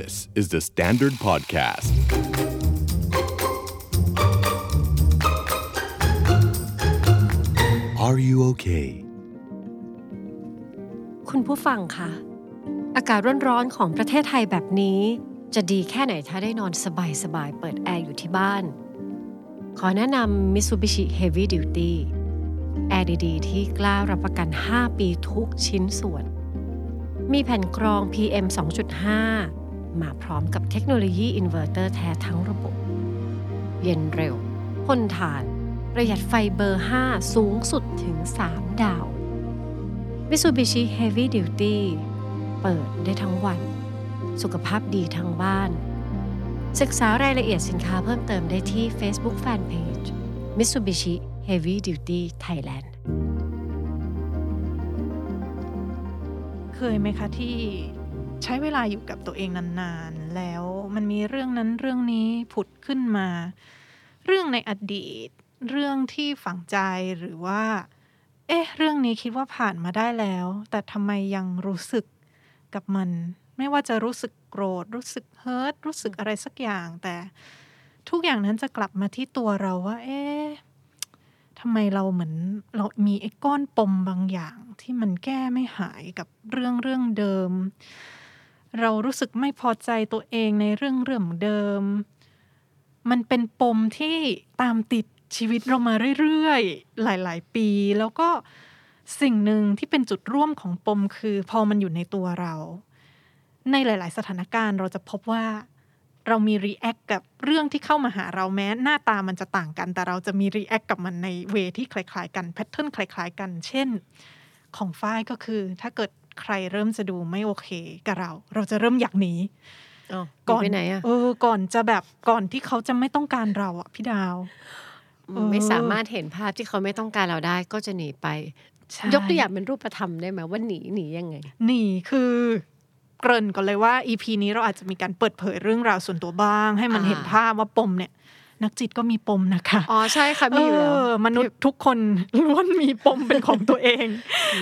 This is the Standard Podcast. Are you okay? คุณผู้ฟังคะ อากาศร้อนๆของประเทศไทยแบบนี้ จะดีแค่ไหนถ้าได้นอนสบายๆ เปิดแอร์อยู่ที่บ้าน ขอแนะนำ Mitsubishi Heavy Duty แอร์ดีๆ ที่กล้ารับประกัน 5 ปีทุกชิ้นส่วนมีแผ่นกรอง PM 2.5 มาพร้อมกับเทคโนโลยีอินเวอร์เตอร์แท้ทั้งระบบ เย็นเร็วทนทาน ประหยัดไฟเบอร์ 5 สูงสุดถึง 3 ดาว Mitsubishi Heavy Duty เปิดได้ทั้งวัน สุขภาพดีทั้งบ้าน ศึกษารายละเอียดสินค้าเพิ่มเติมได้ที่ Facebook Fanpage Mitsubishi Heavy Duty Thailand เคยไหมคะที่ ใช้เวลาอยู่กับตัวเองนานๆ แล้วมันมีเรื่องนั้นเรื่องนี้ผุดขึ้นมา เรื่องในอดีต เรื่องที่ฝังใจหรือว่า เอ๊ะ เรื่องนี้คิดว่าผ่านมาได้แล้ว แต่ทำไมยังรู้สึกกับมัน ไม่ว่าจะรู้สึกโกรธ รู้สึกเฮิร์ตรู้สึกอะไรสักอย่าง แต่ทุกอย่างนั้นจะกลับมาที่ตัวเราว่า เอ๊ะทำไมเราเหมือนเรามีไอ้ก้อนปมบางอย่างที่มันแก้ไม่หายกับเรื่องเรื่องเดิม เรารู้สึกไม่พอใจตัวเองในเรื่องเรื่องเดิม มันเป็นปมที่ตามติดชีวิตเรามาเรื่อยๆ หลาย ๆ ปี แล้วก็สิ่งหนึ่งที่เป็นจุดร่วมของปมคือพอมันอยู่ในตัวเรา ในหลาย ๆ สถานการณ์เราจะพบว่าเรามี react กับเรื่องที่เข้ามาหาเราแม้ หน้าตามันจะต่างกัน แต่เราจะมี react กับมันในเวย์ที่คล้าย ๆ กัน pattern คล้าย ๆ กัน เช่น ของฝ้ายก็คือ ถ้าเกิด ใครเริ่มจะดูไม่โอเคกับเรา เราจะเริ่มอยากหนีก่อนไปไหนอะเออ ก่อนจะแบบก่อนที่เขาจะไม่ต้องการเราอะพี่ดาวเออไม่สามารถเห็นภาพที่เขาไม่ต้องการเราได้ ก็จะหนีไปใช่ยกตัวอย่างเป็นรูปธรรมได้ไหมว่าหนีหนียังไง หนีคือเกริ่นก่อนเลยว่า EP นี้เราอาจจะมีการเปิดเผยเรื่องราวส่วนตัวบ้าง ให้มันอ่าเห็นภาพว่าปมเนี่ย นักจิตก็มีปมนะคะอ๋อใช่ค่ะมีอยู่แล้วเออมนุษย์ทุกคนล้วนมีปมเป็นของตัวเอง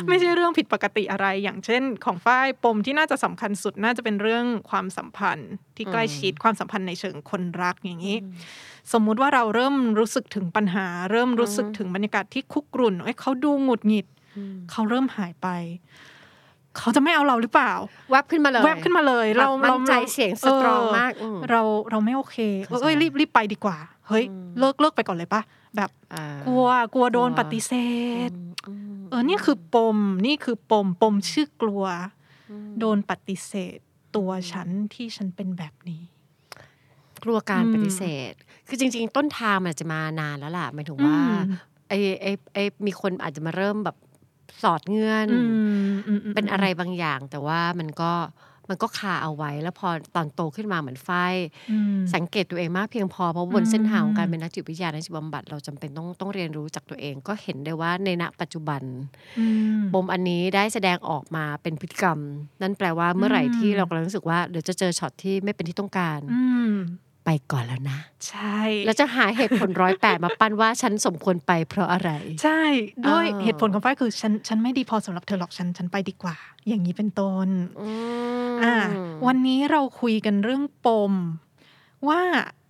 ไม่ใช่เรื่องผิดปกติอะไร อย่างเช่น ของฝ้ายปมที่น่าจะสำคัญสุดน่าจะเป็นเรื่องความสัมพันธ์ ที่ใกล้ชิดความสัมพันธ์ในเชิงคนรักอย่างนี้ สมมุติว่าเราเริ่มรู้สึกถึงปัญหา เริ่มรู้สึกถึงบรรยากาศที่คุกรุ่นเอ้ยเขาดูหงุดหงิดเขาเริ่มหายไป เขาจะไม่เอาเราหรือเปล่า แวบขึ้นมาเลยแวบขึ้นมาเลย เรามั่เรานใจเสียงสตรองมากอืมเราเราไม่โอเคเข้าใจเอ้ยรีบรีบไปดีกว่า เฮ้ยเลิกเลิกไปก่อนเลยปะแบบอ่ากลัวกลัวโดนกลัวปฏิเสธอืมเออนี่คือปมนี่คือปมปมชื่อกลัว โดนปฏิเสธตัวฉันที่ฉันเป็นแบบนี้กลัวการอืมปฏิเสธ คือจริง ๆ ต้นทางมันอาจจะมานานแล้วล่ะหมายถึงว่าอืมไอ้ไอ้ไอ้มีคนอาจจะมาเริ่มแบบ สอดเงื่อนอืมอืมมเป็นอะไรบางอย่าง แต่ว่ามันก็มันก็คาเอาไว้ แล้วพอตอนโตขึ้นมาเหมือนไฟอืมสังเกตตัวเองมากเพียงพอเพราะบนอืมเส้นทางของการเป็นนักจิตวิทยานักจิตบำบัดเราจำเป็นต้องต้องเรียนรู้จากตัวเอง ก็เห็นได้ว่าในณปัจจุบันอืมปมอันนี้ได้แสดงออกมาเป็นพฤติกรรม นั่นแปลว่าเมื่อไหร่อืมที่เรากำลังรู้สึกว่าเดี๋ยวจะเจอช็อตที่ไม่เป็นที่ต้องการอืม ไปก่อนแล้วนะ ใช่ แล้วจะหาเหตุผลร้อยแปดมาปั้นว่าฉันสมควรไปเพราะอะไร ใช่ด้วยอ่าเหตุผลของฝ้ายคือฉันฉันไม่ดีพอสำหรับเธอหรอกฉันฉันไปดีกว่า อย่างนี้เป็นต้นอืมอ่า วันนี้เราคุยกันเรื่องปม ว่า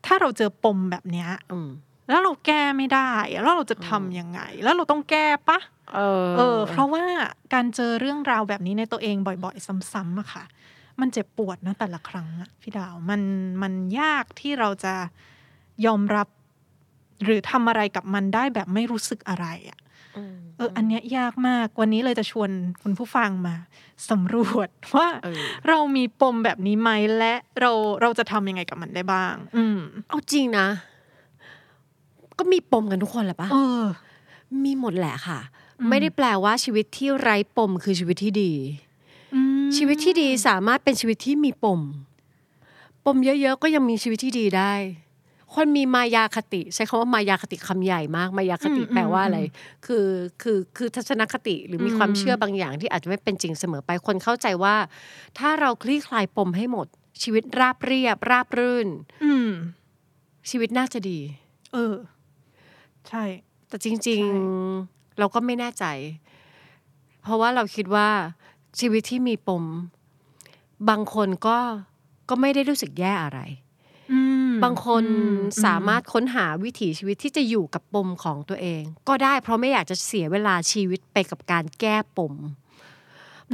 ถ้าเราเจอปมแบบเนี้ยอืมแล้วเราแก้ไม่ได้อะแล้วเราจะทำยังไง แล้วเราต้องแก้ปะเออเออ เพราะว่าการเจอเรื่องราวแบบนี้ในตัวเองบ่อย ๆ ซ้ำๆอะค่ะ มันเจ็บปวดนะแต่ละครั้งอะพี่ดาวมันมันยากที่เราจะยอมรับ หรือทำอะไรกับมันได้แบบไม่รู้สึกอะไรอะมเออ อันเนี้ยยากมาก วันนี้เลยจะชวนคุณผู้ฟังมาสำรวจว่าเออ เรามีปมแบบนี้ไหมและเราเราจะทำยังไงกับมันได้บ้าง อืมเอาจริงนะ ก็มีปมกันทุกคนแหละปะเออ มีหมดแหละค่ะอืมไม่ได้แปลว่าชีวิตที่ไร้ปมคือชีวิตที่ดีอืม ชีวิตที่ดีสามารถเป็นชีวิตที่มีปม ปมเยอะๆ ก็ยังมีชีวิตที่ดีได้ คนมีมายาคติ ใช้คำว่ามายาคติคำใหญ่มาก มายาคติแปลว่าอะไร คือคือคือทัศนคติหรือมีความเชื่อบางอย่างที่อาจจะไม่เป็นจริงเสมอไปคนเข้าใจว่า ถ้าเราคลี่คลายปมให้หมด ชีวิตราบเรียบ ราบรื่น อืมชีวิตน่าจะดี เออ ใช่ แต่จริงใช่ๆเราก็ไม่แน่ใจ เพราะว่าเราคิดว่า ชีวิตที่มีปม บางคนก็ก็ไม่ได้รู้สึกแย่อะไรอืมบางคนอืมสามารถค้นหาวิถีชีวิตที่จะอยู่กับปมของตัวเอง ก็ได้เพราะไม่อยากจะเสียเวลาชีวิตไปกับการแก้ปม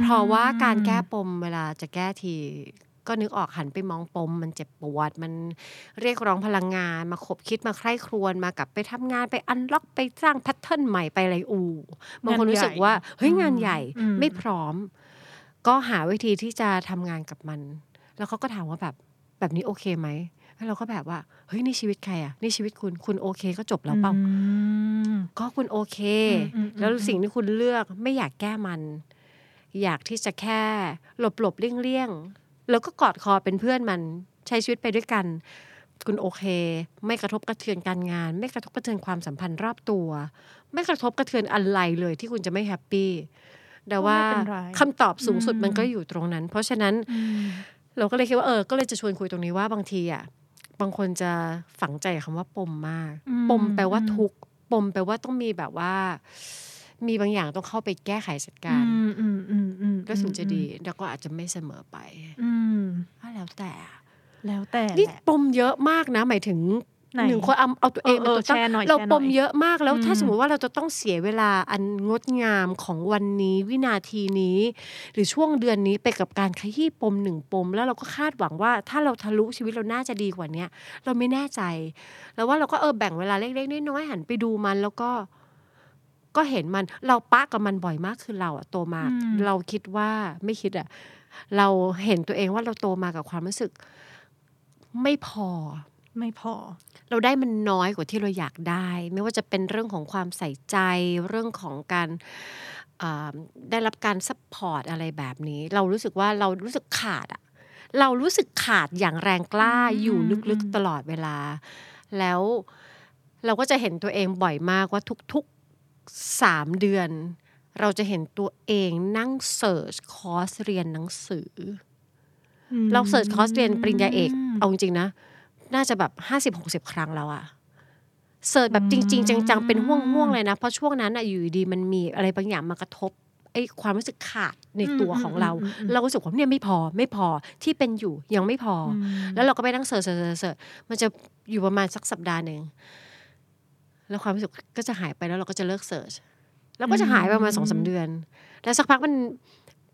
เพราะว่าการแก้ปมเวลาจะแก้ทีก็นึกออกหันไปมองปม มันเจ็บปวด มันเรียกร้องพลังงาน มาขบคิดมาใคร่ครวญมากลับไปทำงานไปอันล็อกไปสร้างแพทเทิร์นใหม่ไปอะไรอูบางคนรู้สึกว่าเฮ้ยงานใหญ่อืมไม่พร้อม ก็หาวิธีที่จะทำงานกับมัน แล้วเขาก็ถามว่าแบบแบบนี้โอเคไหมแล้วเราก็แบบว่าเฮ้ยนี่ชีวิตใครอะนี่ชีวิตคุณคุณโอเคก็จบแล้วเปล่าอืมก็คุณโอเคอืมอืมอืมแล้วสิ่งที่คุณเลือกไม่อยากแก้มัน อยากที่จะแค่หลบหลบๆเลี่ยงเลี่ยงๆแล้วก็กอดคอเป็นเพื่อนมันใช้ชีวิตไปด้วยกัน คุณโอเค ไม่กระทบกระเทือนการงาน ไม่กระทบกระเทือนความสัมพันธ์รอบตัว ไม่กระทบกระเทือนอะไรเลยที่คุณจะไม่แฮปปี้ แต่ว่าก็ไม่เป็นไรคำตอบสูงสุดอืมมันก็อยู่ตรงนั้น เพราะฉะนั้นอืมเราก็เลยคิดว่าเออ ก็เลยจะชวนคุยตรงนี้ว่าบางทีอะบางคนจะฝังใจกับคำว่าปมมากอืมปมแปลว่าอืมทุกข์ปมแปลว่าต้องมีแบบว่า มีบางอย่างต้องเข้าไปแก้ไขจัดการอืมอืมอืมอืมก็ถึงจะดีแล้วก็อาจจะไม่เสมอไปอืมก็แล้วแต่ แล้วแต่นี่แหละปมเยอะมากนะ หมายถึงไหนหนึ่งคนเอาเอาตัวเองเอเป็นอตัวตั้งแชร์หน่อยเราแชร์หน่อยปมเยอะมากแล้วถ้าอืมสมมติว่าเราจะต้องเสียเวลาอันงดงามของวันนี้วินาทีนี้ หรือช่วงเดือนนี้ไปกับการขยี้ปมหนึ่งปม แล้วเราก็คาดหวังว่าถ้าเราทะลุชีวิตเราน่าจะดีกว่าเนี้ยเราไม่แน่ใจ แล้วว่าเราก็เออแบ่งเวลาเล็กๆน้อยๆหันไปดูมันแล้วก็ก็เห็นมันเราปะกับมันบ่อยมากคือเราอะโตมาอืมเราคิดว่าไม่คิดอะเราเห็นตัวเองว่าเราโตมากับความรู้สึก ไม่พอ ไม่พอ เราได้มันน้อยกว่าที่เราอยากได้ ไม่ว่าจะเป็นเรื่องของความใส่ใจเรื่องของการได้รับการ support อะไรแบบนี้ เรารู้สึกว่าเรารู้สึกขาดอะเรารู้สึกขาดอย่างแรงกล้าอยู่ลึกๆตลอดเวลา แล้วเราก็จะเห็นตัวเองบ่อยมากว่าทุกๆสามเดือน เราจะเห็นตัวเองนั่ง search คอร์สเรียนหนังสือ เรา search คอร์สเรียนปริญญาเอก เอาจริงนะ น่าจะแบบห้าสิบหกสิบครั้งแล้วอะ search แบบจริง ๆ จัง ๆ เป็นห้วงๆเลยนะ เพราะช่วงนั้นอะอยู่ดีๆมันมีอะไรบางอย่างมากระทบไอ้ความรู้สึกขาดในตัวของเราอืมอืมอืมเรารู้สึกว่าเนี่ยไม่พอไม่พอที่เป็นอยู่ยังไม่พออมแล้วเราก็ไปนั่ง search search search search มันจะอยู่ประมาณสักสัปดาห์หนึ่งแล้วความรู้สึกก็จะหายไปแล้วเราก็จะเลิก search แล้วก็จะหายไปประมาณสองสามเดือน แล้วสักพักมัน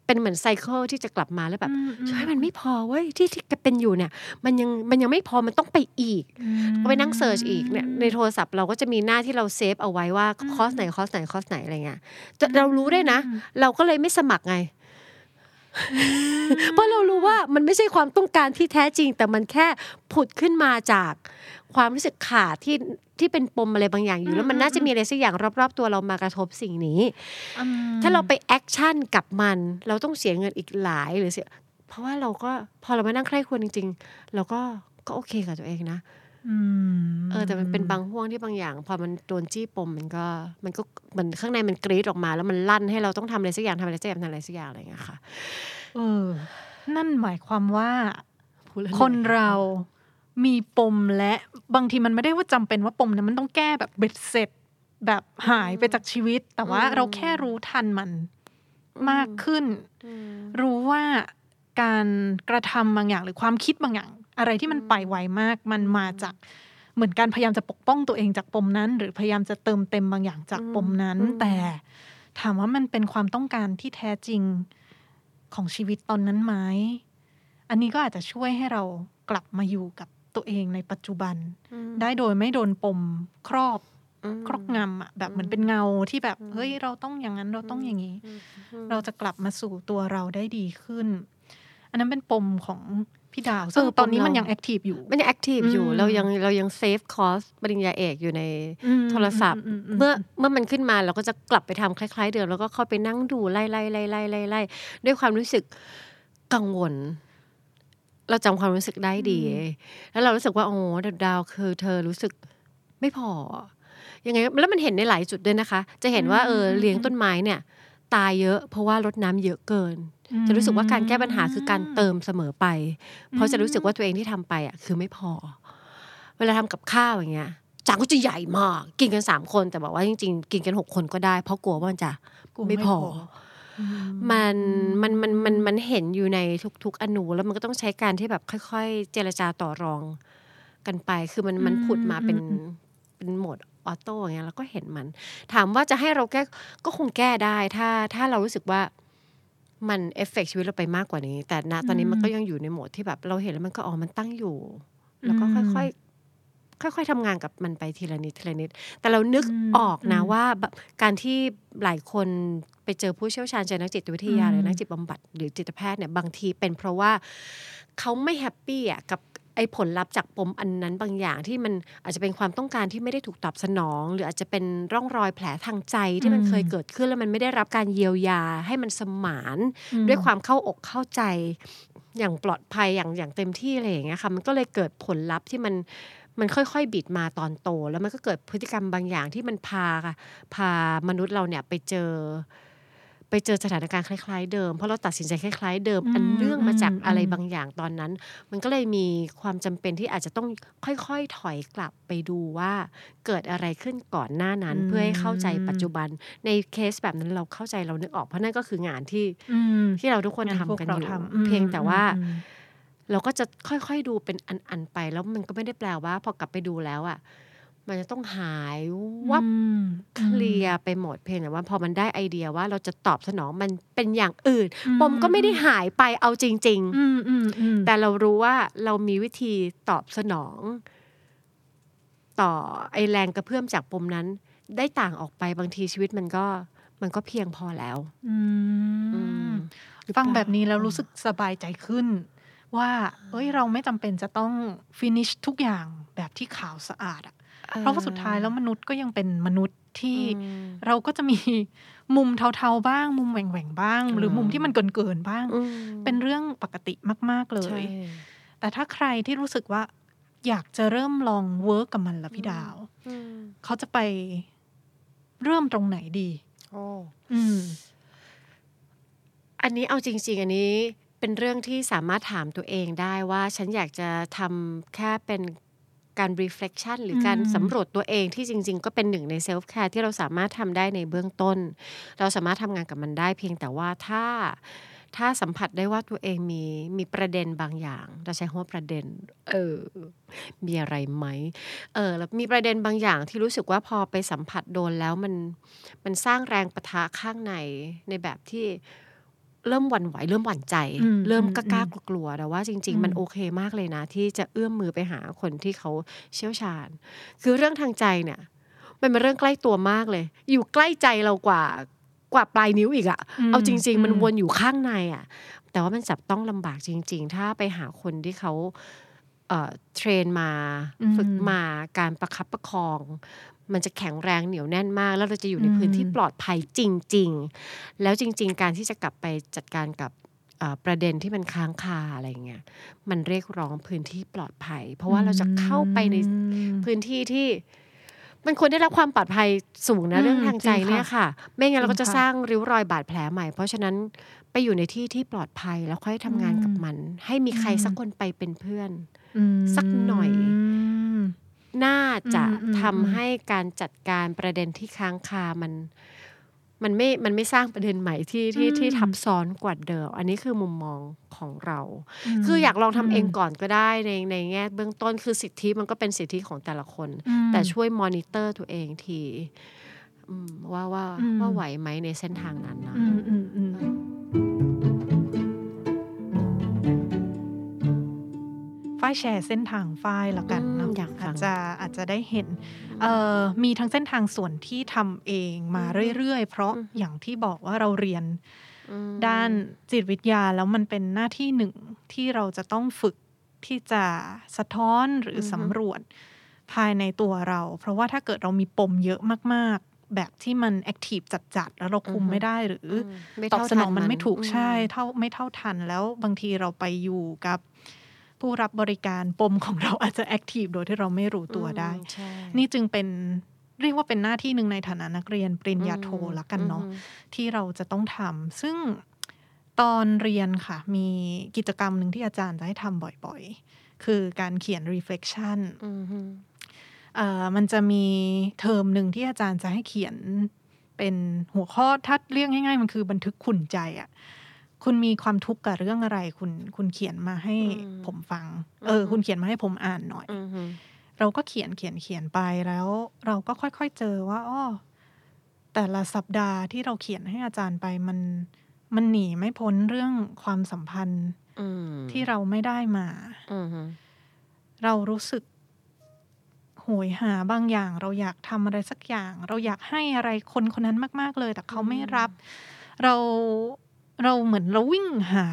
เป็นเหมือน cycle ที่จะกลับมาแล้วแบบอืมอืมช่วยมันไม่พอเว้ยที่ที่เป็นอยู่เนี่ย มันยังมันยังไม่พอมันต้องไปอีกอืมก็ไปนั่ง search อีกเนี่ยในโทรศัพท์เราก็จะมีหน้าที่เรา save เอาไว้ว่าคอร์สไหนคอร์สไหนคอร์สไหนอะไรเงี้ยแต่เรารู้ด้วยนะ เราก็เลยไม่สมัครไง เพราะเรารู้ว่ามันไม่ใช่ความต้องการที่แท้จริง แต่มันแค่ผุดขึ้นมาจากความรู้สึกขาดที่ที่เป็นปมอะไรบางอย่างอยู่ แล้วมันน่าจะมีอะไรสักอย่างรอบๆ ตัวเรามากระทบสิ่งนี้อืมถ้าเราไป action กับมัน เราต้องเสียเงินอีกหลายหรือเสียเพราะว่าเราก็พอเรามานั่งใคร่ครวญจริง ๆ เราก็ก็โอเคกับตัวเองนะอืม เออแต่มันเป็นบางห้วงที่บางอย่าง พอมันโดนจี้ปมมันก็มันก็มันข้างในมันกรีดออกมา แล้วมันลั่นให้เราต้องทำอะไรสักอย่างทำอะไรสักอย่างทำอะไรสักอย่างอะไรอย่างเงี้ยค่ะเออ นั่นหมายความว่าพูดแล้วคนหอยเรามีปมและบางทีมันไม่ได้ว่าจำเป็นว่าปมนั้นมันต้องแก้แบบเบ็ดเสร็จ แบบหายไปจากชีวิต แต่ว่าเราแค่รู้ทันมันมากขึ้นอืมรู้ว่าการกระทำบางอย่างหรือความคิดบางอย่าง อะไรที่มันไปไวมาก มันมาจากเหมือนการพยายามจะปกป้องตัวเองจากปมนั้น หรือพยายามจะเติมเต็มบางอย่างจากปมนั้น แต่ถามว่ามันเป็นความต้องการที่แท้จริงของชีวิตตอนนั้นไหมอันนี้ก็อาจจะช่วยให้เรากลับมาอยู่กับตัวเองในปัจจุบัน ได้โดยไม่โดนปมครอบอืมครอบงำอะแบบเหมือนเป็นเงาที่แบบเฮ้ยเราต้องอย่างนั้นเราต้องอย่างนี้อืมอืมเราจะกลับมาสู่ตัวเราได้ดีขึ้น อันนั้นเป็นปมของพี่ดาวซึ่งเออตอนนี้ปมเรามัมันยัง active อยู่ มันยัง active อยู่อืมเรายังเรายัง save course ปริญญาเอกอยู่ในอืมโทรศัพท์อืมอืมเมื่อเมื่อมันขึ้นมาเราก็จะกลับไปทำคล้าย ๆ เดิมแล้วก็เข้าไปนั่งดูไล่ไล่ไล่ไล่ไล่ไล่ด้วยความรู้สึกกังวล เราจำความรู้สึกได้ดี แล้วเรารู้สึกว่าโอ้ดาวคือ เธอรู้สึกไม่พอ ยังไงแล้วมันเห็นในหลายจุดด้วยนะคะ จะเห็นว่าเออเลี้ยงต้นไม้เนี่ย ตายเยอะ เพราะว่ารดน้ำเยอะเกิน จะรู้สึกว่าการแก้ปัญหาคือการเติมเสมอไป เพราะจะรู้สึกว่าตัวเองที่ทำไปอะคือไม่พอ เวลาทำกับข้าวอย่างเงี้ยจานก็จะใหญ่มากกินกันสามคนแต่บอกว่าจริง ๆ กินกันหกคนก็ได้ เพราะกลัวว่ามันจะกลัวไม่พอ มันมันมันมันมันเห็นอยู่ในทุก ๆ อนูแล้วมันก็ต้องใช้การที่แบบค่อย ๆ เจรจาต่อรองกันไป คือมันมันผุดมาเป็นเป็นโหมดออโต้อย่างเงี้ยแล้วก็เห็นมัน ถามว่าจะให้เราแก้ก็คงแก้ได้ถ้าถ้าเรารู้สึกว่า มันเอฟเฟกชีวิตเราไปมากกว่านี้ แต่ณตอนนี้มันก็ยังอยู่ในโหมดที่แบบเราเห็นแล้วมันก็อ๋อมันตั้งอยู่ แล้วก็ค่อยๆค่อยๆทำงานกับมันไปทีละนิดทีละนิด แต่เรานึกออกนะว่าแบบการที่หลายคนไปเจอผู้เชี่ยวชาญเจอนักจิตวิทยาหรือนักจิตบำบัดหรือจิตแพทย์เนี่ยบางทีเป็นเพราะว่าเขาไม่แฮปปี้อะกับ ไอ้ผลลัพธ์จากปมอันนั้นบางอย่างที่มันอาจจะเป็นความต้องการที่ไม่ได้ถูกตอบสนอง หรืออาจจะเป็นร่องรอยแผลทางใจที่มันเคยเกิดขึ้นแล้วมันไม่ได้รับการเยียวยาให้มันสมานด้วยความเข้าอกเข้าใจ อย่างปลอดภัยอย่างอย่างเต็มที่อะไรอย่างเงี้ยค่ะมันก็เลยเกิดผลลัพธ์ที่มันมันค่อยๆบิดมาตอนโต แล้วมันก็เกิดพฤติกรรมบางอย่างที่มันพาพามนุษย์เราเนี่ยไปเจอ ไปเจอสถานการณ์คล้ายๆเดิม เพราะเราตัดสินใจคล้ายๆเดิม อันเนื่องมาจากอะไรบางอย่างตอนนั้น มันก็เลยมีความจำเป็นที่อาจจะต้องค่อยๆถอยกลับไปดูว่า เกิดอะไรขึ้นก่อนหน้านั้น เพื่อให้เข้าใจปัจจุบันในเคสแบบนั้นเราเข้าใจเรานึกออกเพราะนั่นก็คืองานที่ที่เราทุกคนทำกันอยู่เพียงแต่ว่าเราก็จะค่อยๆดูเป็นอันๆไป แล้วมันก็ไม่ได้แปลว่าพอกลับไปดูแล้วอะ มันจะต้องหายวับเคลียร์ไปหมดเพียงแต่ว่าพอมันได้ไอเดียว่าเราจะตอบสนองมันเป็นอย่างอื่นปมก็ไม่ได้หายไปเอาจริงๆแต่เรารู้ว่าเรามีวิธีตอบสนอง ต่อไอแรงกระเพื่อมจากปมนั้น ได้ต่างออกไปบางทีชีวิตมันก็มันก็เพียงพอแล้วฟังแบบนี้แล้วรู้สึกสบายใจขึ้น ว่า เอ้ยเราไม่จำเป็นจะต้อง finish ทุกอย่างแบบที่ขาวสะอาดอะ เพราะว่าสุดท้ายแล้วมนุษย์ก็ยังเป็นมนุษย์ที่เราก็จะมีมุมเทาๆบ้าง มุมแหว่งๆบ้าง หรือมุมที่มันเกินๆบ้าง เป็นเรื่องปกติมาก ๆเลย แต่ถ้าใครที่รู้สึกว่าอยากจะเริ่มลอง work กับมันละพี่ดาวเขาจะไปเริ่มตรงไหนดีอันนี้เอาจริง ๆ อันนี้เป็นเรื่องที่สามารถถามตัวเองได้ว่าฉันอยากจะทำแค่เป็น การ reflection หรือการสำรวจตัวเองที่จริง ๆ ก็เป็นหนึ่งใน self care ที่เราสามารถทำได้ในเบื้องต้น เราสามารถทำงานกับมันได้เพียงแต่ว่าถ้าถ้าสัมผัสได้ว่าตัวเองมีมีประเด็นบางอย่าง เราใช้คำว่าประเด็น เออ มีอะไรไหม เออแล้วมีประเด็นบางอย่างที่รู้สึกว่าพอไปสัมผัสโดนแล้วมันมันสร้างแรงประทะข้างในในแบบที่ เริ่มหวั่นไหวเริ่มหวั่นใจ เริ่มกล้ากลัวแต่ว่าจริง ๆ มันโอเคมากเลยนะ ที่จะเอื้อมมือไปหาคนที่เขาเชี่ยวชาญ คือเรื่องทางใจเนี่ย มันเป็นเรื่องใกล้ตัวมากเลย อยู่ใกล้ใจเรากว่ากว่าปลายนิ้วอีกอะเอาจริง ๆ มันวนอยู่ข้างในอะแต่ว่ามันจับต้องลำบากจริง ๆ ถ้าไปหาคนที่เขาเทรนมาฝึกมาการประคับประคอง มันจะแข็งแรงเหนียวแน่นมาก แล้วเราจะอยู่ในพื้นที่ปลอดภัยจริง ๆ แล้วจริง ๆ การที่จะกลับไปจัดการกับประเด็นที่มันค้างคาอะไรเงี้ยมันเรียกร้องพื้นที่ปลอดภัย เพราะว่าเราจะเข้าไปในพื้นที่ที่มันควรได้รับความปลอดภัยสูงนะเรื่องทางใจเนี่ยค่ะ ไม่งั้นเราก็จะสร้างริ้วรอยบาดแผลใหม่ เพราะฉะนั้นไปอยู่ในที่ที่ปลอดภัยแล้วค่อยทำงานกับมัน ให้มีใครสักคนไปเป็นเพื่อน สักหน่อย น่าจะทำให้การจัดการประเด็นที่ค้างคามัน มันไม่มันไม่สร้างประเด็นใหม่ที่ที่ที่ทับซ้อนกว่าเดิม อันนี้คือมุมมองของเรา คืออยากลองทำเองก่อนก็ได้ในในแง่เบื้องต้นคือสิทธิมันก็เป็นสิทธิของแต่ละคน แต่ช่วยมอนิเตอร์ตัวเองทีว่าว่าว่าไหวไหมในเส้นทางนั้นนะ ฝ้ายแชร์เส้นทางฝ้ายละกันเนาะอาจจะอาจจะได้เห็นมีทั้งเส้นทางส่วนที่ทำเองมาเรื่อยๆ เพราะอย่างที่บอกว่าเราเรียนด้านจิตวิทยาแล้วมันเป็นหน้าที่หนึ่งที่เราจะต้องฝึกที่จะสะท้อนหรือสำรวจภายในตัวเรา เพราะว่าถ้าเกิดเรามีปมเยอะมากๆ แบบที่มันแอคทีฟจัดๆ แล้วเราคุมไม่ได้หรือตอบสนองมันไม่ถูกใช่เท่าไม่เท่าทัน แล้วบางทีเราไปอยู่กับ ผู้รับบริการปมของเราอาจจะแอคทีฟโดยที่เราไม่รู้ตัวได้ นี่จึงเป็นเรียกว่าเป็นหน้าที่หนึ่งในฐานะนักเรียนปริญญาโทละกันเนาะที่เราจะต้องทำซึ่งตอนเรียนค่ะ มีกิจกรรมหนึ่งที่อาจารย์จะให้ทำบ่อยๆ คือการเขียน reflection มันจะมีเทอมหนึ่งที่อาจารย์จะให้เขียนเป็นหัวข้อถ้าเรียกง่ายๆ มันคือบันทึกขุนใจอะ คุณมีความทุกข์กับเรื่องอะไร คุณคุณเขียนมาให้อืมผมฟัง เออ คุณเขียนมาให้ผมอ่านหน่อยอืมฮึเราก็เขียนเขียนเขียนไปแล้ว เราก็ค่อยๆเจอว่าอ้อแต่ละสัปดาห์ที่เราเขียนให้อาจารย์ไปมันมันหนีไม่พ้นเรื่องความสัมพันธ์อืมที่เราไม่ได้มาอืมฮึเรารู้สึกโหยหาบางอย่าง เราอยากทำอะไรสักอย่าง เราอยากให้อะไรคนคนนั้นมาก ๆเลย แต่เขาไม่รับ เรา เราเหมือนเราวิ่งหา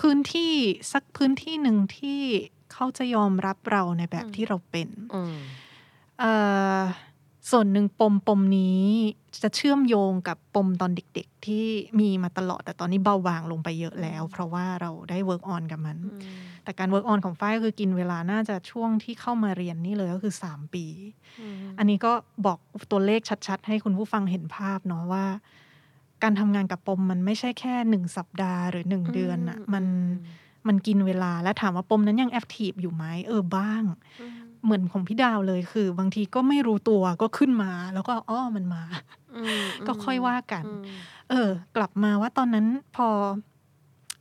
พื้นที่สักพื้นที่หนึ่งที่เขาจะยอมรับเราในแบบที่เราเป็นอืมเอ่อส่วนหนึ่งปมปมนี้จะเชื่อมโยงกับปมตอนเด็กๆ ที่มีมาตลอด แต่ตอนนี้เบาบางลงไปเยอะแล้ว เพราะว่าเราได้ work on กับมัน แต่การ work on ของฝ้ายก็คือกินเวลาน่าจะช่วงที่เข้ามาเรียนนี่เลยก็คือ 3 ปี อันนี้ก็บอกตัวเลขชัดๆ ให้คุณผู้ฟังเห็นภาพเนาะว่า การทำงานกับปมมันไม่ใช่แค่หนึ่งสัปดาห์หรือหนึ่งเดือนอะมันมันกินเวลาและถามว่าปมนั้นยัง active อยู่ไหมเออบ้าง เหมือนของพี่ดาวเลยคือ บางทีก็ไม่รู้ตัวก็ขึ้นมา แล้วก็อ้อมันมา ก็ค่อยว่ากัน เออ กลับมาว่าตอนนั้นพอ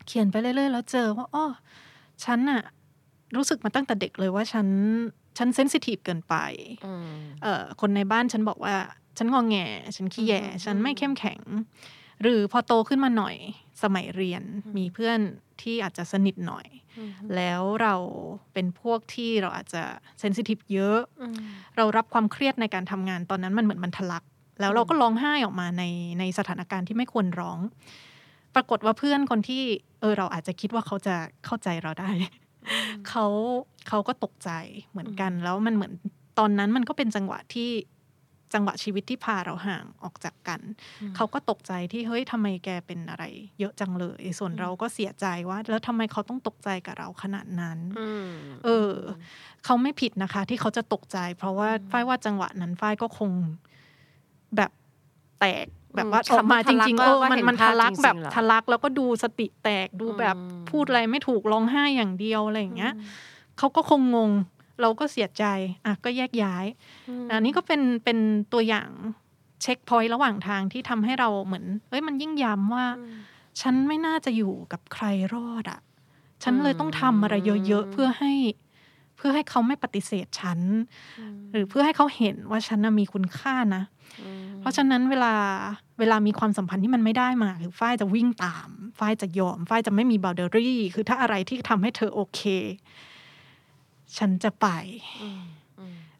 เขียนไปเรื่อยๆ แล้วเจอว่าอ้อฉันอะรู้สึกมาตั้งแต่เด็กเลยว่าฉันฉัน sensitive เกินไปเอ่อคนในบ้านฉันบอกว่า ฉันงอแง ฉันขี้แยอืมฉันไม่เข้มแข็ง หรือพอโตขึ้นมาหน่อยสมัยเรียนมีเพื่อนที่อาจจะสนิทหน่อย แล้วเราเป็นพวกที่เราอาจจะเซนซิทีฟเยอะ เรารับความเครียดในการทำงานตอนนั้นมันเหมือนมันทะลัก แล้วเราก็ร้องไห้ออกมาในในสถานการณ์ที่ไม่ควรร้อง ปรากฏว่าเพื่อนคนที่เออเราอาจจะคิดว่าเขาจะเข้าใจเราได้ เขาเขาก็ตกใจเหมือนกัน แล้วมันเหมือนตอนนั้นมันก็เป็นจังหวะที่ จังหวะชีวิตที่พาเราห่างออกจากกัน เขาก็ตกใจที่เฮ้ยทำไมแกเป็นอะไร เยอะจังเลย ส่วนเราก็เสียใจว่า แล้วทำไมเขาต้องตกใจกับเราขนาดนั้นเออ เขาไม่ผิดนะคะ ที่เขาจะตกใจ เพราะว่าฝ้ายว่าจังหวะนั้นฝ้ายก็คงแบบแตกแบบว่าอืมออกมาจริงๆคำว่าเออทะลักก็มันเห็นมันภาพทะลักจริงๆแบบเหรอทะลักแล้วก็ดูสติแตกดูแบบอืมพูดอะไรไม่ถูกร้องไห้อย่างเดียวอะไรอย่างเงี้ยเขาก็คงงง เราก็เสียใจอะก็แยกย้ายอันนี้ก็เป็นเป็นตัวอย่างเช็คพอยต์ระหว่างทางที่ทำให้เราเหมือนเอ้ยมันยิ่งย้ำว่า ฉันไม่น่าจะอยู่กับใครรอดอะ่ะ ฉันเลยต้องทำอะไรเยอะๆเพื่อให้เพื่อให้เขาไม่ปฏิเสธฉัน หรือเพื่อให้เขาเห็นว่าฉันน่ะมีคุณค่านะ เพราะฉะนั้นเวลาเวลามีความสัมพันธ์ที่มันไม่ได้มาคือฝ้ายจะวิ่งตามฝ้ายจะยอมฝ้ายจะไม่มีบ o เดอรี่ คือถ้าอะไรที่ทำให้เธอโอเค ฉันจะไป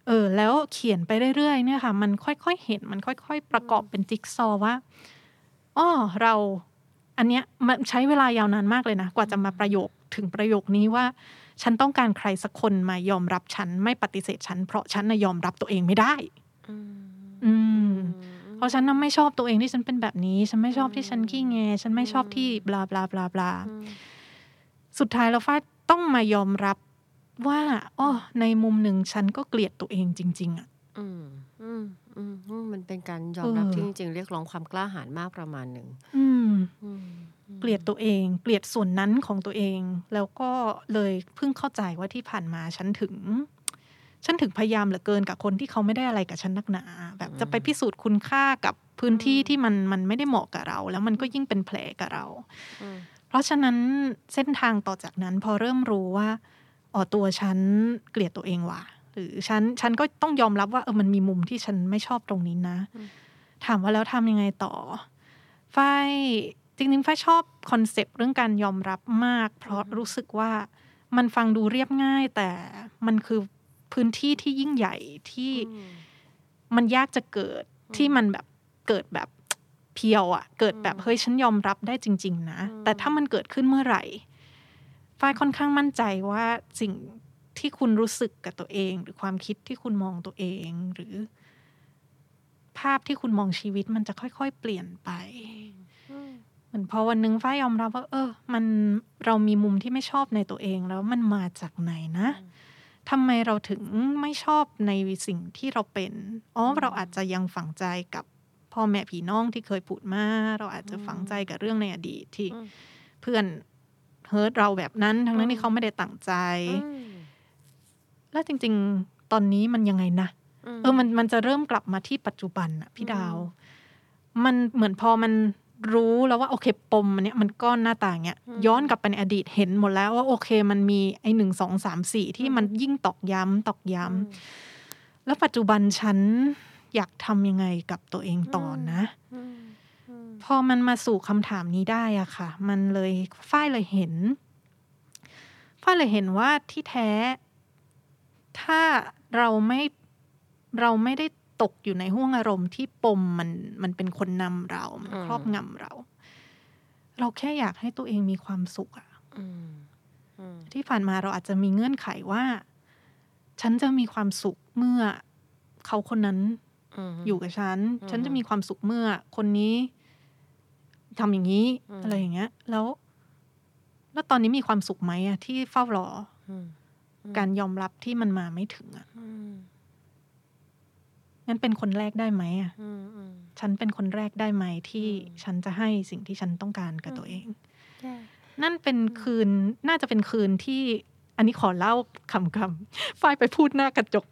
เออแล้วเขียนไปเรื่อยๆเนี่ยค่ะ มันค่อยๆเห็นมันค่อย ๆ ประกอบเป็นจิ๊กซอว์ว่าอ้อเราอันเนี้ยมันใช้เวลายาวนานมากเลยนะ กว่าจะมาประโยคถึงประโยคนี้ว่า ฉันต้องการใครสักคนมายอมรับฉัน ไม่ปฏิเสธฉัน เพราะฉันน่ะยอมรับตัวเองไม่ได้ อืมเพราะฉันน่ะไม่ชอบตัวเองที่ฉันเป็นแบบนี้ ฉันไม่ชอบที่ฉันขี้แง ฉันไม่ชอบที่บลาบลาบลาบลาสุดท้ายแล้วฝ้ายต้องมายอมรับ ว่าอ๋อในมุมหนึ่งฉันก็เกลียดตัวเองจริง ๆอะอืมอืมอืมอืมมันเป็นการยอมรับเออที่จริงๆเรียกร้องความกล้าหาญมากประมาณหนึ่งอืมอืมเกลียดตัวเอง เกลียดส่วนนั้นของตัวเอง แล้วก็เลยเพิ่งเข้าใจว่าที่ผ่านมาฉันถึง ฉันถึงพยายามเหลือเกินกับคนที่เขาไม่ได้อะไรกับฉันนักหนา แบบจะไปพิสูจน์คุณค่ากับพื้นที่ที่มันมันไม่ได้เหมาะกับเรา แล้วมันก็ยิ่งเป็นแผลกับเราอืมเพราะฉะนั้นเส้นทางต่อจากนั้นพอเริ่มรู้ว่า อ๋อตัวฉันเกลียดตัวเองว่ะ หรือฉันฉันก็ต้องยอมรับว่าเออมันมีมุมที่ฉันไม่ชอบตรงนี้นะ ถามว่าแล้วทำยังไงต่อฝ้ายจริงๆฝ้ายชอบคอนเซปต์เรื่องการยอมรับมาก เพราะรู้สึกว่ามันฟังดูเรียบง่าย แต่มันคือพื้นที่ที่ยิ่งใหญ่ที่มันยากจะเกิดที่มันแบบเกิดแบบเพียวอะเกิดแบบเฮ้ยฉันยอมรับได้จริง ๆ นะ แต่ถ้ามันเกิดขึ้นเมื่อไหร่ ฝ้ายค่อนข้างมั่นใจว่าสิ่งที่คุณรู้สึกกับตัวเอง หรือความคิดที่คุณมองตัวเอง หรือ ภาพที่คุณมองชีวิตมันจะค่อยๆ เปลี่ยนไปเหมือนพอวันนึงฝ้ายยอมรับว่า เออ มันเรามีมุมที่ไม่ชอบในตัวเองแล้วมันมาจากไหนนะทำไมเราถึงไม่ชอบในสิ่งที่เราเป็นอ๋อเราอาจจะยังฝังใจกับพ่อแม่พี่น้องที่เคยพูดมา เราอาจจะฝังใจกับเรื่องในอดีตที่เพื่อน เฮิร์ตเราแบบนั้น ทั้งนั้นที่เขาไม่ได้ตั้งใจ แล้วจริง ๆ ตอนนี้มันยังไงนะเออมันมันจะเริ่มกลับมาที่ปัจจุบันอะพี่ดาว มันเหมือนพอมันรู้แล้วว่าโอเคปมมันเนี้ยมันก้อนหน้าตาอย่างเงี้ยอืมย้อนกลับไปในอดีตเห็นหมดแล้วว่าโอเค มันมีไอ้หนึ่งสองสามสี่ที่มันยิ่งตอกย้ำตอกย้ำแล้วปัจจุบันฉันอยากทำยังไงกับตัวเองต่อนะอืมอืม พอมันมาสู่คำถามนี้ได้อะค่ะ มันเลยฝ้ายเลยเห็นฝ้ายเลยเห็นว่าที่แท้ ถ้าเราไม่เราไม่ได้ตกอยู่ในห่วงอารมณ์ที่ปมมันมันเป็นคนนำเรามันครอบงำเรา เราแค่อยากให้ตัวเองมีความสุขอะอืมอืมที่ผ่านมาเราอาจจะมีเงื่อนไขว่า ฉันจะมีความสุขเมื่อเขาคนนั้นมอยู่กับฉันอืมฉันจะมีความสุขเมื่อ คนนี้ ทำอย่างนี้อืมอะไรอย่างเงี้ย แล้ว แล้วตอนนี้มีความสุขไหมอะที่เฝ้ารออืมการยอมรับที่มันมาไม่ถึงอะอืมงั้นเป็นคนแรกได้ไหมอะอืมอืมฉันเป็นคนแรกได้ไหมที่อืมฉันจะให้สิ่งที่ฉันต้องการกับอืมตัวเองใช่นั่นเป็นคืนน่าจะเป็นคืนที่ อันนี้ขอเล่าคำคำๆฝ้ายไปพูดหน้ากระจก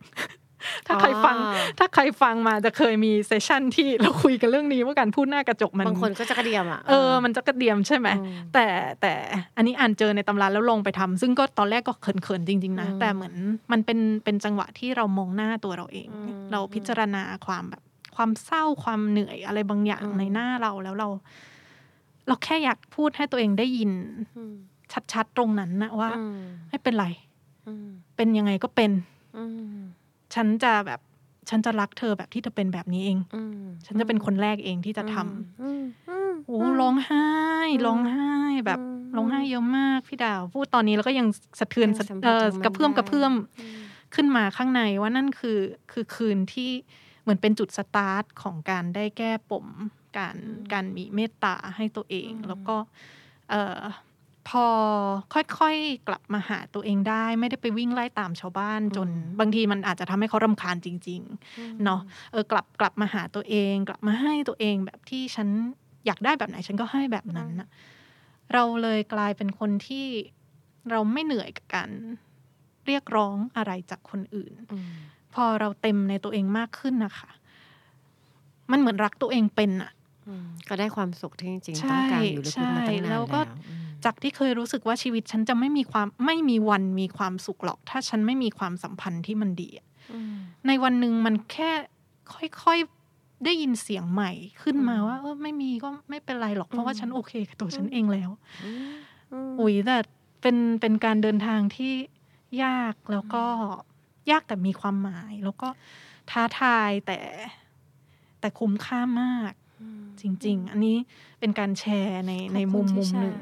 ถ้าใครฟังอ๋อถ้าใครฟังมาจะเคยมีเซสชั่นที่เราคุยกันเรื่องนี้ว่าการพูดหน้ากระจกมันบางคนก็จะกระเดียมอะเออมันจะกระเดียมใช่ไหมอืมแต่แต่อันนี้อ่านเจอในตำราแล้วลงไปทำซึ่งก็ตอนแรกก็เขินๆจริง ๆ นะอืมแต่เหมือนมันเป็นเป็นจังหวะที่เรามองหน้าตัวเราเองอืมเราพิจารณาความแบบความเศร้าความเหนื่อยอะไรบางอย่างอืมในหน้าเราแล้วเรา เราแค่อยากพูดให้ตัวเองได้ยินอืมชัดๆตรงนั้นนะว่าอืมไม่เป็นไรอืมเป็นยังไงก็เป็นอืม ฉันจะแบบฉันจะรักเธอแบบที่เธอเป็นแบบนี้เองอืมฉันจะเป็นคนแรกเองที่จะทำอืมอืมโอ้ร้องไห้ร้องไห้แบบอืมร้องไห้เยอะมากพี่ดาว พูดตอนนี้แล้วก็ยังสะเทือนยังสะสัมผัสเอ่อถึงมันกระเพื่อมได้กระเพื่อมอืมขึ้นมาข้างในว่านั่นคือคือคืนที่เหมือนเป็นจุดสตาร์ทของการได้แก้ปมการการมีเมตตาให้ตัวเอง แล้วก็เอ่อ พอค่อยๆกลับมาหาตัวเองได้ ไม่ได้ไปวิ่งไล่ตามชาวบ้านจน บางทีมันอาจจะทำให้เขารำคาญจริง ๆ เนาะเออกลับกลับมาหาตัวเอง กลับมาให้ตัวเองแบบที่ฉันอยากได้แบบไหนฉันก็ให้แบบนั้นนะเราเลยกลายเป็นคนที่เราไม่เหนื่อยกับการเรียกร้องอะไรจากคนอื่นอืมพอเราเต็มในตัวเองมากขึ้นนะคะ มันเหมือนรักตัวเองเป็นอะอืมก็ได้ความสุขที่จริงๆใช่ต้องการอยู่ลึกๆมาตั้งนานใช่แล้แล้ววก็อืม จากที่เคยรู้สึกว่าชีวิตฉันจะไม่มีความไม่มีวันมีความสุขหรอก ถ้าฉันไม่มีความสัมพันธ์ที่มันดีอะอืมในวันหนึ่งมันแค่ค่อยๆได้ยินเสียงใหม่ขึ้นมาอืมว่า เออไม่มีก็ไม่เป็นไรหรอกเพราะว่าอืมฉันโอเคกับตัวฉันเองแล้วอืมอืมอุ้ยแต่เป็นเป็นการเดินทางที่ยากแล้วก็ยากแต่มีความหมาย แล้วก็ท้าทายแต่แต่คุ้มค่ามากอืม จริง ๆ อันนี้เป็นการแชร์ในในขอบคุณมุมที่มุมหนึ่ง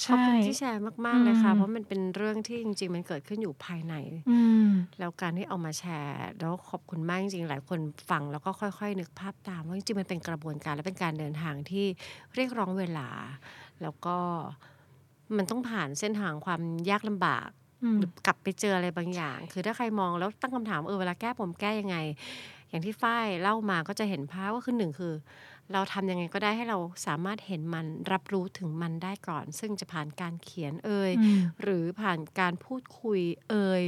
แชร์ขอบใช่คุณที่แชร์มากๆเลยค่ะอืมเพราะมันเป็นเรื่องที่จริง ๆ มันเกิดขึ้นอยู่ภายในอืมแล้วการที่เอามาแชร์ แล้วขอบคุณมากจริงๆหลายคนฟังแล้วก็ค่อย ๆ นึกภาพตามว่าจริงๆมันเป็นกระบวนการและเป็นการเดินทางที่เรียกร้องเวลา แล้วก็มันต้องผ่านเส้นทางความยากลำบากอืมหรือกลับไปเจออะไรบางอย่าง คือถ้าใครมองแล้วตั้งคำถามเออเวลาแก้ผมแก้ยังไง อย่างที่ฝ้ายเล่ามาก็จะเห็นภาพว่าคือหนึ่งคือ เราทำยังไงก็ได้ให้เราสามารถเห็นมันรับรู้ถึงมันได้ก่อน ซึ่งจะผ่านการเขียนเอ่ยอืมหรือผ่านการพูดคุยเอ่ย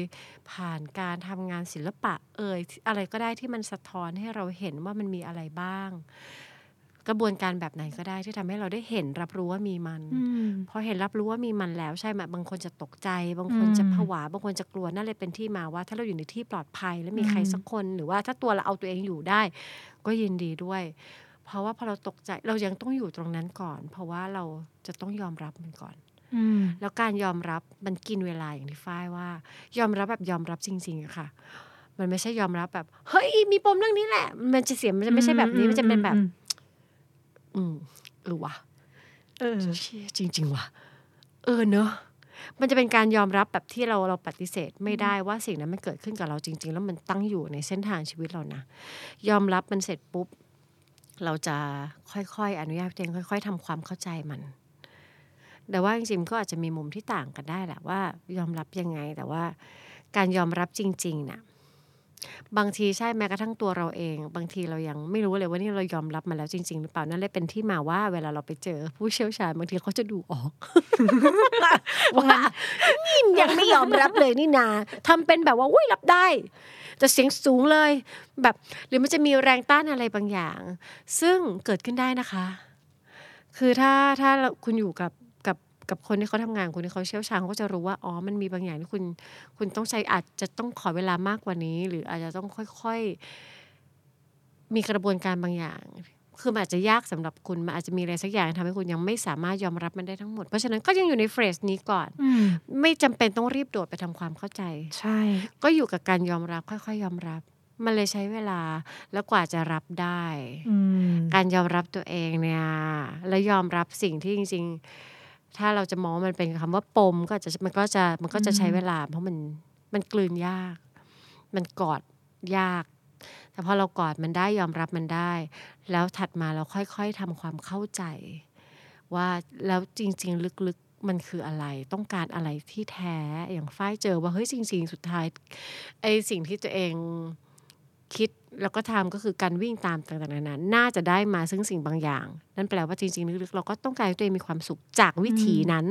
ผ่านการทำงานศิลปะเอ่ยอะไรก็ได้ที่มันสะท้อนให้เราเห็นว่ามันมีอะไรบ้าง กระบวนการแบบไหนก็ได้ที่ทำให้เราได้เห็นรับรู้ว่ามีมันอืมพอเห็นรับรู้ว่ามีมันแล้วใช่ไหมบางคนจะตกใจ บางคนอืมจะผวา บางคนจะกลัวนั่นเลยเป็นที่มาว่า ถ้าเราอยู่ในที่ปลอดภัย และมีใครอืมสักคนหรือว่าถ้าตัวเราเอาตัวเองอยู่ได้ ก็ยินดีด้วย เพราะว่าพอเราตกใจเรายังต้องอยู่ตรงนั้นก่อน เพราะว่าเราจะต้องยอมรับมันก่อนอืมแล้วการยอมรับมันกินเวลาอย่างที่ฝ้ายว่า ยอมรับแบบยอมรับจริงๆอะค่ะ มันไม่ใช่ยอมรับแบบ เฮ้ย มีปมเรื่องนี้แหละ มันจะเสียมันจะไม่ใช่แบบนี้มันจะเป็นแบบ อืมเออวะเออเชี่ยจริง ๆว่ะเออเนอะมันจะเป็นการยอมรับแบบที่เราเราปฏิเสธไม่ได้ว่าสิ่งนั้นมันเกิดขึ้นกับเราจริง ๆ แล้วมันตั้งอยู่ในเส้นทางชีวิตเรานะยอมรับมันเสร็จปุ๊บ เราจะค่อยๆอนุญาตตัวเองค่อย ๆทำความเข้าใจมัน แต่ว่าจริงๆก็อาจจะมีมุมที่ต่างกันได้แหละว่า ยอมรับยังไงแต่ว่าการยอมรับจริงๆน่ะ บางทีใช่แม้กระทั่งตัวเราเอง บางทีเรายังไม่รู้เลยว่านี่เรายอมรับมาแล้วจริง ๆ หรือเปล่านั่นเลยเป็นที่มาว่า เวลาเราไปเจอ ผู้เชี่ยวชาญบางทีเขาจะดูออกว่านี่ยังไม่ยอมรับเลยนี่นาทำเป็นแบบว่าอุ้ยรับได้แต่เสียงสูงเลย แบบหรือมันจะมีแรงต้านอะไรบางอย่าง ซึ่งเกิดขึ้นได้นะคะ คือถ้าถ้าคุณอยู่กับ กับกับคนที่เขาทำงานคุณที่เขาเชี่ยวชาญเขาก็จะรู้ว่าอ๋อมันมีบางอย่างที่คุณคุณต้องใช้อาจจะต้องขอเวลามากกว่านี้ หรืออาจจะต้องค่อยๆ มีกระบวนการบางอย่าง คือมันอาจจะยากสำหรับคุณมันอาจจะมีอะไรสักอย่างทำให้คุณยังไม่สามารถยอมรับมันได้ทั้งหมด เพราะฉะนั้นก็ยังอยู่ในเฟสนี้ก่อนอืมไม่จำเป็นต้องรีบโดดไปทำความเข้าใจ ใช่ ก็อยู่กับการยอมรับค่อยๆ ยอมรับมันเลยใช้เวลาแล้วกว่าจะรับได้อืมการยอมรับตัวเองเนี่ย แล้วยอมรับสิ่งที่จริง ๆ ถ้าเราจะมองว่ามันเป็นคำว่าปมก็อาจจะมันก็จะมันก็จะใช้เวลา เพราะมันมันกลืนยาก มันกอดยาก แต่พอเรากอดมันได้ยอมรับมันได้ แล้วถัดมาเราค่อยๆทำความเข้าใจ ว่าแล้วจริง ๆ ลึกๆมันคืออะไร ต้องการอะไรที่แท้อย่างฝ้ายเจอว่าเฮ้ยจริง ๆ สุดท้ายไอ้สิ่งที่ตัวเอง คิดแล้วก็ทำก็คือการวิ่งตามต่างๆนานาน่าจะได้มาซึ่งสิ่งบางอย่าง นั่นแปลว่าจริงๆลึกๆเราก็ต้องการให้ตัวเองมีความสุขจากวิถีนั้น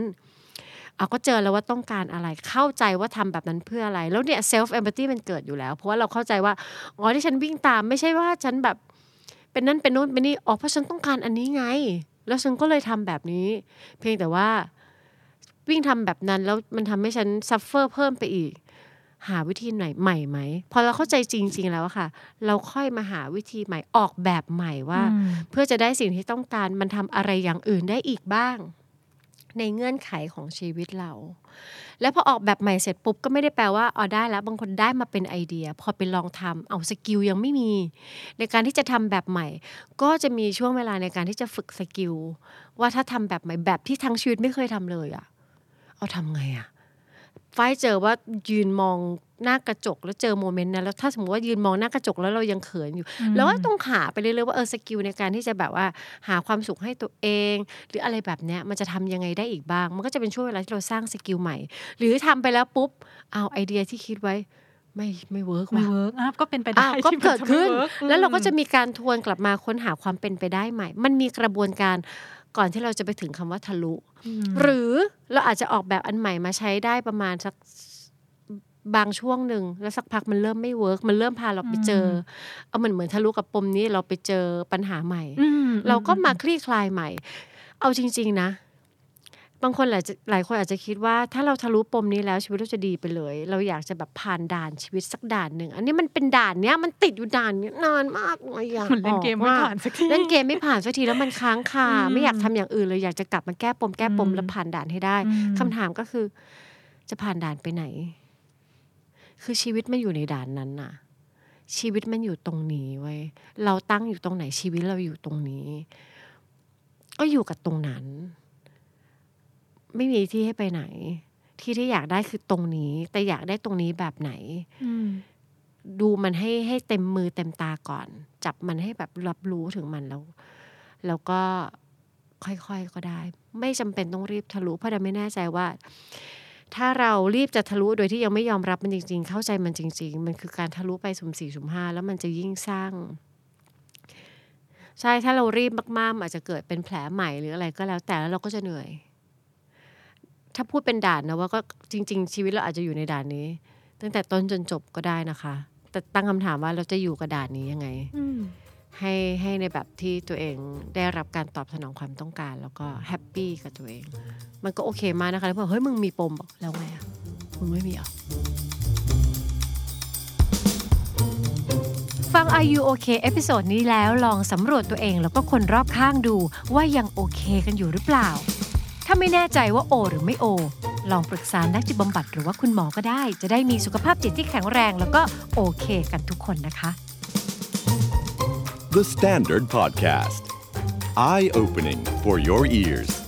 เอาก็เจอแล้วว่าต้องการอะไรเข้าใจว่าทำแบบนั้นเพื่ออะไร แล้วเนี่ย self empathy มันเกิดอยู่แล้ว เพราะว่าเราเข้าใจว่าอ๋อที่ฉันวิ่งตามไม่ใช่ว่าฉันแบบเป็นนั่นเป็นโน้นเป็นนี่อ๋อเพราะฉันต้องการอันนี้ไง แล้วฉันก็เลยทำแบบนี้ เพียงแต่ว่าวิ่งทำแบบนั้นแล้วมันทำให้ฉัน suffer เพิ่มไปอีก หาวิธีไหนใหม่ไหมพอเราเข้าใจจริง ๆ แล้วอะค่ะ เราค่อยมาหาวิธีใหม่ออกแบบใหม่ว่าอืมเพื่อจะได้สิ่งที่ต้องการมันทำอะไรอย่างอื่นได้อีกบ้าง ในเงื่อนไขของชีวิตเรา แล้วพอออกแบบใหม่เสร็จปุ๊บก็ไม่ได้แปลว่าอ๋อได้แล้ว บางคนได้มาเป็นไอเดีย พอไปลองทำเอ้า skill ยังไม่มี ในการที่จะทำแบบใหม่ ก็จะมีช่วงเวลาในการที่จะฝึก skill ว่าถ้าทำแบบใหม่แบบที่ทั้งชีวิตไม่เคยทำเลยอะเอ้าทำไงอะ ฝ้ายเจอว่ายืนมองหน้ากระจกแล้วเจอ moment นั้นแล้วถ้าสมมติว่ายืนมองหน้ากระจกแล้วเรายังเขินอยู่ แล้วก็ต้องหาไปเรื่อยๆว่าเออ skill ในการที่จะแบบว่าหาความสุขให้ตัวเอง หรืออะไรแบบเนี้ยมันจะทำยังไงได้อีกบ้าง มันก็จะเป็นช่วงเวลาที่เราสร้าง skill ใหม่ หรือทำไปแล้วปุ๊บเอาไอเดียที่คิดไว้ไม่ไม่เวิร์กไม่ว่ะเวิร์กอะก็เป็นไปได้อ้าวก็ที่มันเกิดจะไม่ขึ้น work แล้วเราก็จะอืมมีการทวนกลับมาค้นหาความเป็นไปได้ใหม่ มันมีกระบวนการ ก่อนที่เราจะไปถึงคำว่าทะลุ หรือเราอาจจะออกแบบอันใหม่มาใช้ได้ประมาณสักบางช่วงหนึ่งแล้วสักพักมันเริ่มไม่เวิร์กมันเริ่มพาเราไปเจอ เอาเหมือนเหมือนทะลุกับปมนี้เราไปเจอปัญหาใหม่อืมเราก็มาคลี่คลายใหม่ เอาจริง ๆ นะ บางคนหลายจะหลายคนอาจจะคิดว่า ถ้าเราทะลุปมนี้แล้วชีวิตเราจะดีไปเลย เราอยากจะแบบผ่านด่านชีวิตสักด่านหนึ่งอันนี้มันเป็นด่านเนี้ยมันติดอยู่ด่านเนี้ยนานมากเลยอยากเหมือนเล่นเกมไม่ผ่านสักทีเล่นเกมไม่ผ่านสักทีแล้วมันค้างคาอืมไม่อยากทำอย่างอื่นเลยอยากจะกลับมาแก้ปมแก้ปมอืมแล้วผ่านด่านให้ได้อืมคำถามก็คือ จะผ่านด่านไปไหน คือชีวิตมันอยู่ในด่านนั้นน่ะชีวิตมันอยู่ตรงนี้ไว้ยเราตั้งอยู่ตรงไหนชีวิตเราอยู่ตรงนี้ ก็อยู่กับตรงนั้น ไม่มีที่ให้ไปไหน ที่ที่อยากได้คือตรงนี้ แต่อยากได้ตรงนี้แบบไหนอืมดูมันให้ให้เต็มมือเต็มตาก่อน จับมันให้แบบรับรู้ถึงมันแล้ว แล้วก็ค่อยๆก็ได้ ไม่จำเป็นต้องรีบทะลุเพราะเราไม่แน่ใจว่า ถ้าเรารีบจะทะลุโดยที่ยังไม่ยอมรับมันจริง ๆ เข้าใจมันจริง ๆ มันคือการทะลุไปสุ่มสี่สุ่มห้าแล้วมันจะยิ่งสร้างใช่ถ้าเรารีบมากๆมันอาจจะเกิดเป็นแผลใหม่หรืออะไรก็แล้วแต่แล้วเราก็จะเหนื่อย ถ้าพูดเป็นด่านนะว่าก็จริง ๆ ชีวิตเราอาจจะอยู่ในด่านนี้ ตั้งแต่ต้นจนจบก็ได้นะคะ แต่ตั้งคำถามว่าเราจะอยู่กับด่านนี้ยังไงอืมให้ให้ในแบบที่ตัวเองได้รับการตอบสนองความต้องการ แล้วก็ happy กับตัวเอง มันก็โอเคมากนะคะแล้วบอกเฮ้ยมึงมีปมบอกแล้วไงอะมึงไม่มีเหรอะฟัง Are You OK episode นี้แล้วลองสำรวจตัวเองแล้วก็คนรอบข้างดูว่ายังโอเคกันอยู่หรือเปล่า ถ้าไม่แน่ใจว่าโอ หรือไม่โอ ลองปรึกษานักจิตบำบัดหรือว่าคุณหมอก็ได้ จะได้มีสุขภาพจิตที่แข็งแรง แล้วก็โอเคกันทุกคนนะคะ The Standard Podcast. Eye opening for your ears.